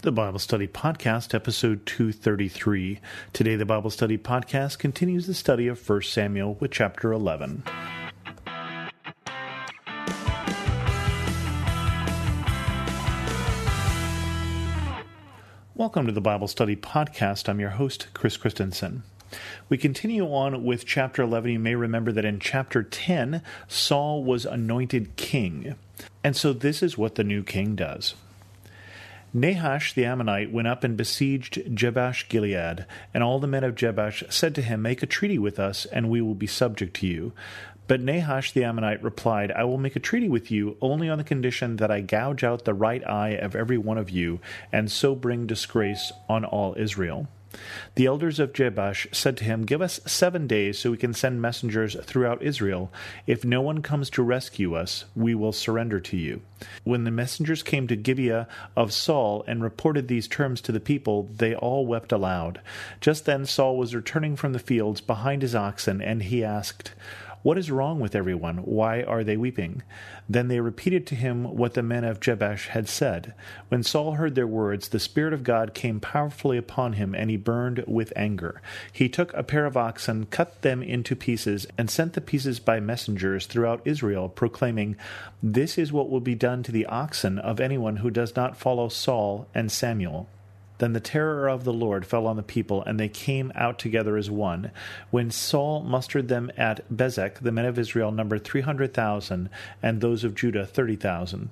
The Bible Study Podcast, episode 233. Today, the Bible Study Podcast continues the study of 1 Samuel with chapter 11. Welcome to the Bible Study Podcast. I'm your host, Chris Christensen. We continue on with chapter 11. You may remember that in chapter 10, Saul was anointed king. And so this is what the new king does. Nahash the Ammonite went up and besieged Jabesh Gilead, and all the men of Jabesh said to him, Make a treaty with us, and we will be subject to you. But Nahash the Ammonite replied, I will make a treaty with you only on the condition that I gouge out the right eye of every one of you, and so bring disgrace on all Israel. The elders of Jabesh said to him, Give us seven days so we can send messengers throughout Israel. If no one comes to rescue us, we will surrender to you. When the messengers came to Gibeah of Saul and reported these terms to the people, they all wept aloud. Just then Saul was returning from the fields behind his oxen, and he asked, what is wrong with everyone? Why are they weeping? Then they repeated to him what the men of Jabesh had said. When Saul heard their words, the Spirit of God came powerfully upon him, and he burned with anger. He took a pair of oxen, cut them into pieces, and sent the pieces by messengers throughout Israel, proclaiming, This is what will be done to the oxen of anyone who does not follow Saul and Samuel. Then the terror of the Lord fell on the people, and they came out together as one. When Saul mustered them at Bezek, the men of Israel numbered three hundred thousand, and those of Judah thirty thousand.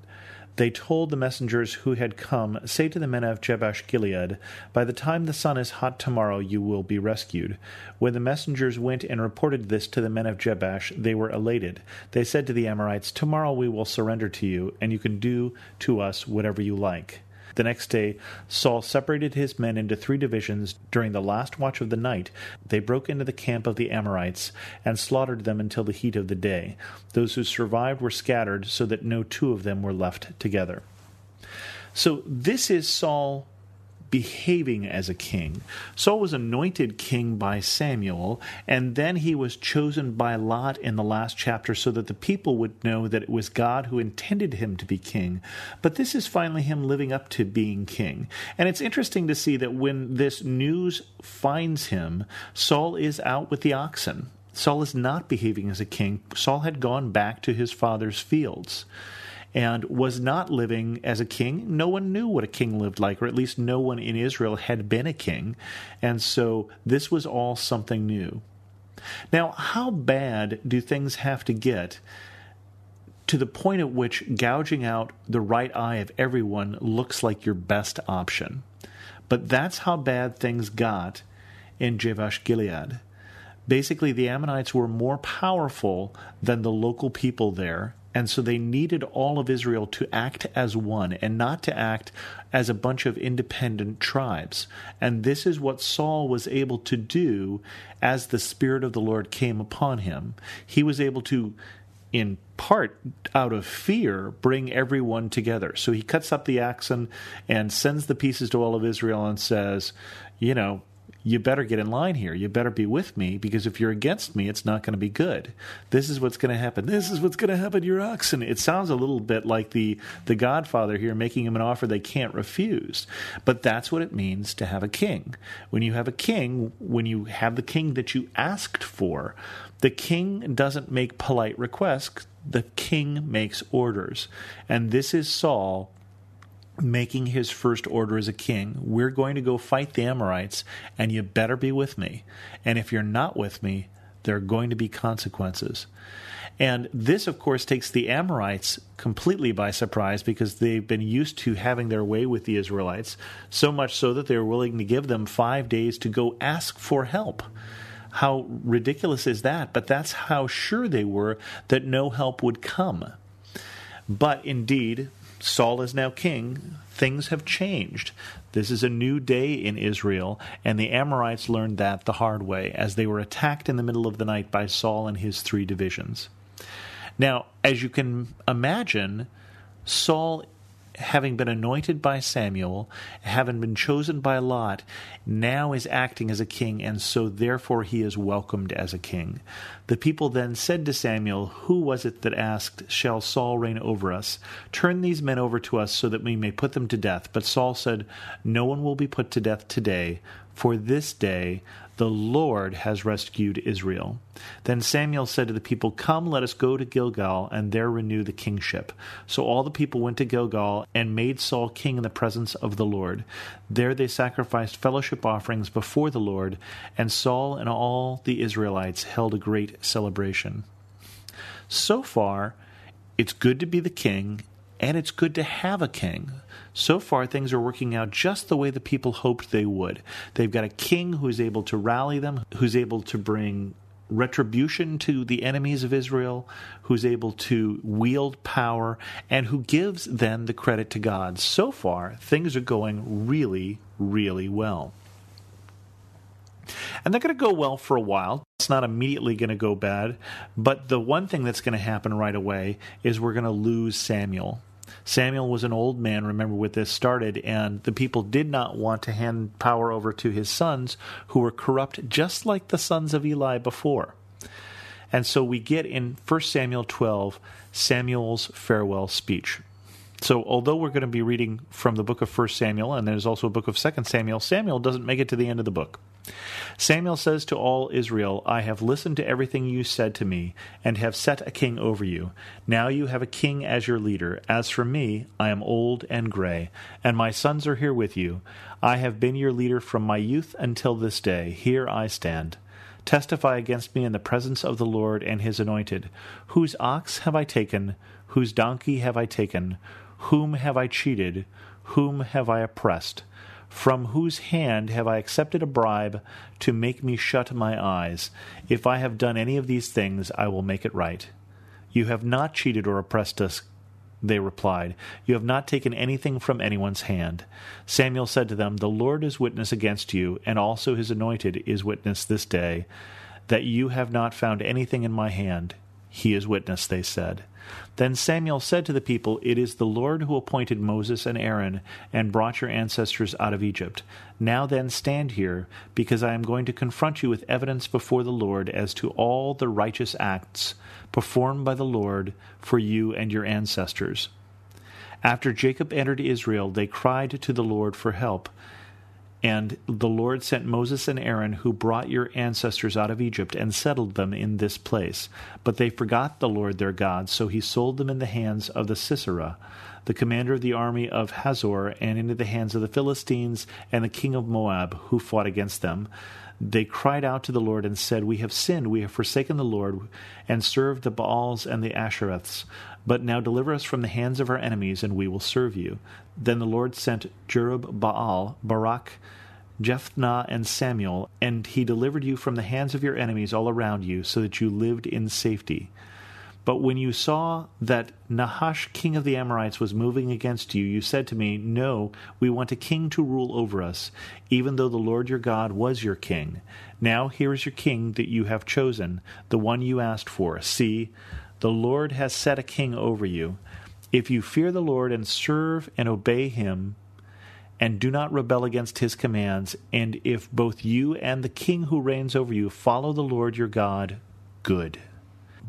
They told the messengers who had come, Say to the men of Jabesh Gilead, By the time the sun is hot tomorrow you will be rescued. When the messengers went and reported this to the men of Jabesh, they were elated. They said to the Amorites, Tomorrow we will surrender to you, and you can do to us whatever you like. The next day, Saul separated his men into three divisions. During the last watch of the night, they broke into the camp of the Amorites and slaughtered them until the heat of the day. Those who survived were scattered, so that no two of them were left together. So, this is Saul behaving as a king. Saul was anointed king by Samuel, and then he was chosen by Lot in the last chapter so that the people would know that it was God who intended him to be king. But this is finally him living up to being king. And it's interesting to see that when this news finds him, Saul is out with the oxen. Saul is not behaving as a king. Saul had gone back to his father's fields and was not living as a king. No one knew what a king lived like, or at least no one in Israel had been a king. And so this was all something new. Now, how bad do things have to get to the point at which gouging out the right eye of everyone looks like your best option? But that's how bad things got in Jabesh Gilead. Basically, the Ammonites were more powerful than the local people there, and so they needed all of Israel to act as one and not to act as a bunch of independent tribes. And this is what Saul was able to do as the Spirit of the Lord came upon him. He was able to, in part out of fear, bring everyone together. So he cuts up the oxen and sends the pieces to all of Israel and says, you know, you better get in line here. You better be with me because if you're against me, it's not going to be good. This is what's going to happen. This is what's going to happen to your oxen. It sounds a little bit like the, the Godfather here making him an offer they can't refuse. But that's what it means to have a king. When you have a king, when you have the king that you asked for, the king doesn't make polite requests. The king makes orders. And this is Saul making his first order as a king. We're going to go fight the Amorites, and you better be with me. And if you're not with me, there are going to be consequences. And this, of course, takes the Amorites completely by surprise because they've been used to having their way with the Israelites, so much so that they're willing to give them five days to go ask for help. How ridiculous is that? But that's how sure they were that no help would come. But indeed, Saul is now king, things have changed. This is a new day in Israel, and the Amorites learned that the hard way as they were attacked in the middle of the night by Saul and his three divisions. Now, as you can imagine, Saul having been anointed by Samuel, having been chosen by Lot, now is acting as a king, and so therefore he is welcomed as a king. The people then said to Samuel, Who was it that asked, Shall Saul reign over us? Turn these men over to us so that we may put them to death. But Saul said, No one will be put to death today, for this day the Lord has rescued Israel. Then Samuel said to the people, Come, let us go to Gilgal, and there renew the kingship. So all the people went to Gilgal and made Saul king in the presence of the Lord. There they sacrificed fellowship offerings before the Lord, and Saul and all the Israelites held a great celebration. So far, it's good to be the king, and it's good to have a king. So far, things are working out just the way the people hoped they would. They've got a king who's able to rally them, who's able to bring retribution to the enemies of Israel, who's able to wield power, and who gives then the credit to God. So far, things are going really, really well. And they're going to go well for a while. It's not immediately going to go bad. But the one thing that's going to happen right away is we're going to lose Samuel. Samuel was an old man, remember, when this started, and the people did not want to hand power over to his sons, who were corrupt just like the sons of Eli before. And so we get in 1 Samuel 12 Samuel's farewell speech. So, although we're going to be reading from the book of 1 Samuel, and there's also a book of 2 Samuel, Samuel doesn't make it to the end of the book. Samuel says to all Israel, I have listened to everything you said to me, and have set a king over you. Now you have a king as your leader. As for me, I am old and gray, and my sons are here with you. I have been your leader from my youth until this day. Here I stand. Testify against me in the presence of the Lord and his anointed. Whose ox have I taken? Whose donkey have I taken? Whom have I cheated? Whom have I oppressed? From whose hand have I accepted a bribe to make me shut my eyes? If I have done any of these things, I will make it right. You have not cheated or oppressed us, they replied. You have not taken anything from anyone's hand. Samuel said to them, The Lord is witness against you, and also his anointed is witness this day, that you have not found anything in my hand. He is witness, they said. Then Samuel said to the people, It is the Lord who appointed Moses and Aaron and brought your ancestors out of Egypt. Now then stand here, because I am going to confront you with evidence before the Lord as to all the righteous acts performed by the Lord for you and your ancestors. After Jacob entered Israel, they cried to the Lord for help. And the Lord sent Moses and Aaron, who brought your ancestors out of Egypt and settled them in this place. But they forgot the Lord their God, so he sold them in the hands of the Sisera, the commander of the army of Hazor, and into the hands of the Philistines and the king of Moab, who fought against them. They cried out to the Lord and said, We have sinned, we have forsaken the Lord, and served the Baals and the Ashtoreths. But now deliver us from the hands of our enemies, and we will serve you. Then the Lord sent Jerub Baal, Barak, Jephthah, and Samuel, and he delivered you from the hands of your enemies all around you, so that you lived in safety. But when you saw that Nahash, king of the Amorites, was moving against you, you said to me, No, we want a king to rule over us, even though the Lord your God was your king. Now here is your king that you have chosen, the one you asked for. See, the Lord has set a king over you. If you fear the Lord and serve and obey him, and do not rebel against his commands, and if both you and the king who reigns over you follow the Lord your God, good.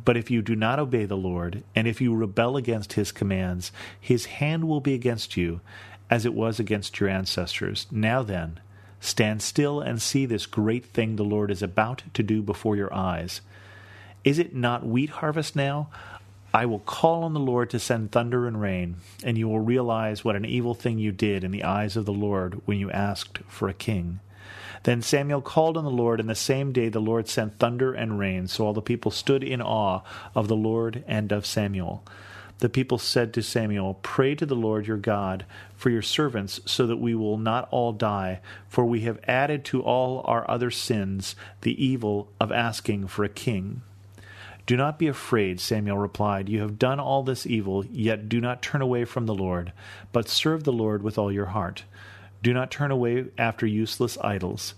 But if you do not obey the Lord, and if you rebel against his commands, his hand will be against you, as it was against your ancestors. Now then, stand still and see this great thing the Lord is about to do before your eyes. Is it not wheat harvest now? I will call on the Lord to send thunder and rain, and you will realize what an evil thing you did in the eyes of the Lord when you asked for a king. Then Samuel called on the Lord, and the same day the Lord sent thunder and rain, so all the people stood in awe of the Lord and of Samuel. The people said to Samuel, Pray to the Lord your God for your servants, so that we will not all die, for we have added to all our other sins the evil of asking for a king. Do not be afraid, Samuel replied. You have done all this evil, yet do not turn away from the Lord, but serve the Lord with all your heart. Do not turn away after useless idols.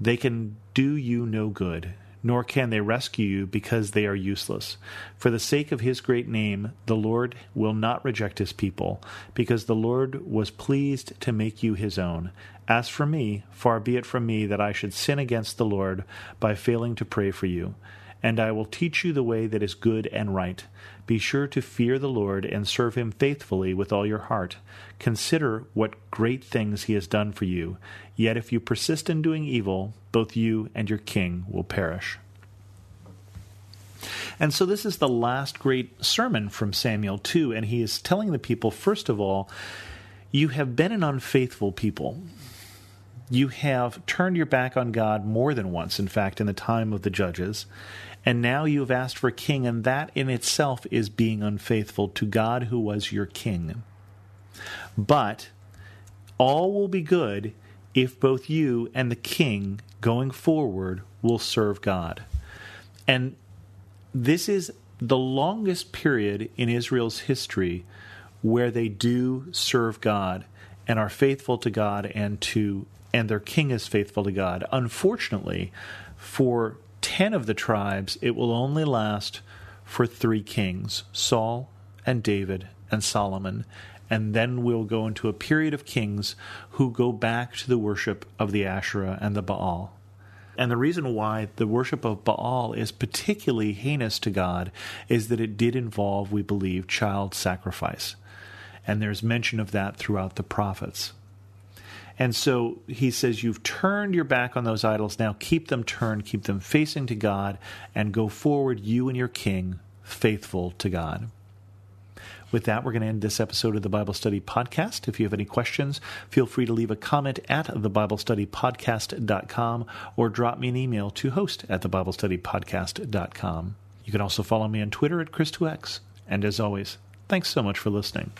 They can do you no good. nor can they rescue you because they are useless. For the sake of his great name, the Lord will not reject his people, because the Lord was pleased to make you his own. As for me, far be it from me that I should sin against the Lord by failing to pray for you and I will teach you the way that is good and right. Be sure to fear the Lord and serve him faithfully with all your heart. Consider what great things he has done for you. Yet if you persist in doing evil, both you and your king will perish. And so this is the last great sermon from Samuel, too, and he is telling the people, first of all, you have been an unfaithful people. You have turned your back on God more than once, in fact, in the time of the judges and now you have asked for a king, and that in itself is being unfaithful to God who was your king. But all will be good if both you and the king going forward will serve God. And this is the longest period in Israel's history where they do serve God and are faithful to God and to and their king is faithful to God. Unfortunately, for ten of the tribes, it will only last for three kings Saul and David and Solomon. And then we'll go into a period of kings who go back to the worship of the Asherah and the Baal. And the reason why the worship of Baal is particularly heinous to God is that it did involve, we believe, child sacrifice. And there's mention of that throughout the prophets. And so he says, You've turned your back on those idols. Now keep them turned, keep them facing to God, and go forward, you and your king, faithful to God. With that, we're going to end this episode of the Bible Study Podcast. If you have any questions, feel free to leave a comment at thebiblestudypodcast.com or drop me an email to host at thebiblestudypodcast.com. You can also follow me on Twitter at Chris2X. And as always, thanks so much for listening.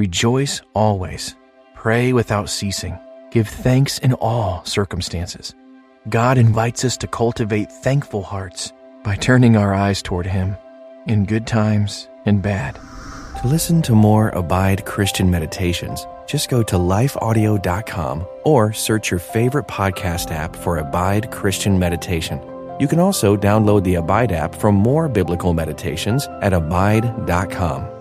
Rejoice always. Pray without ceasing. Give thanks in all circumstances. God invites us to cultivate thankful hearts by turning our eyes toward Him in good times and bad. To listen to more Abide Christian meditations, just go to lifeaudio.com or search your favorite podcast app for Abide Christian Meditation. You can also download the Abide app for more biblical meditations at abide.com.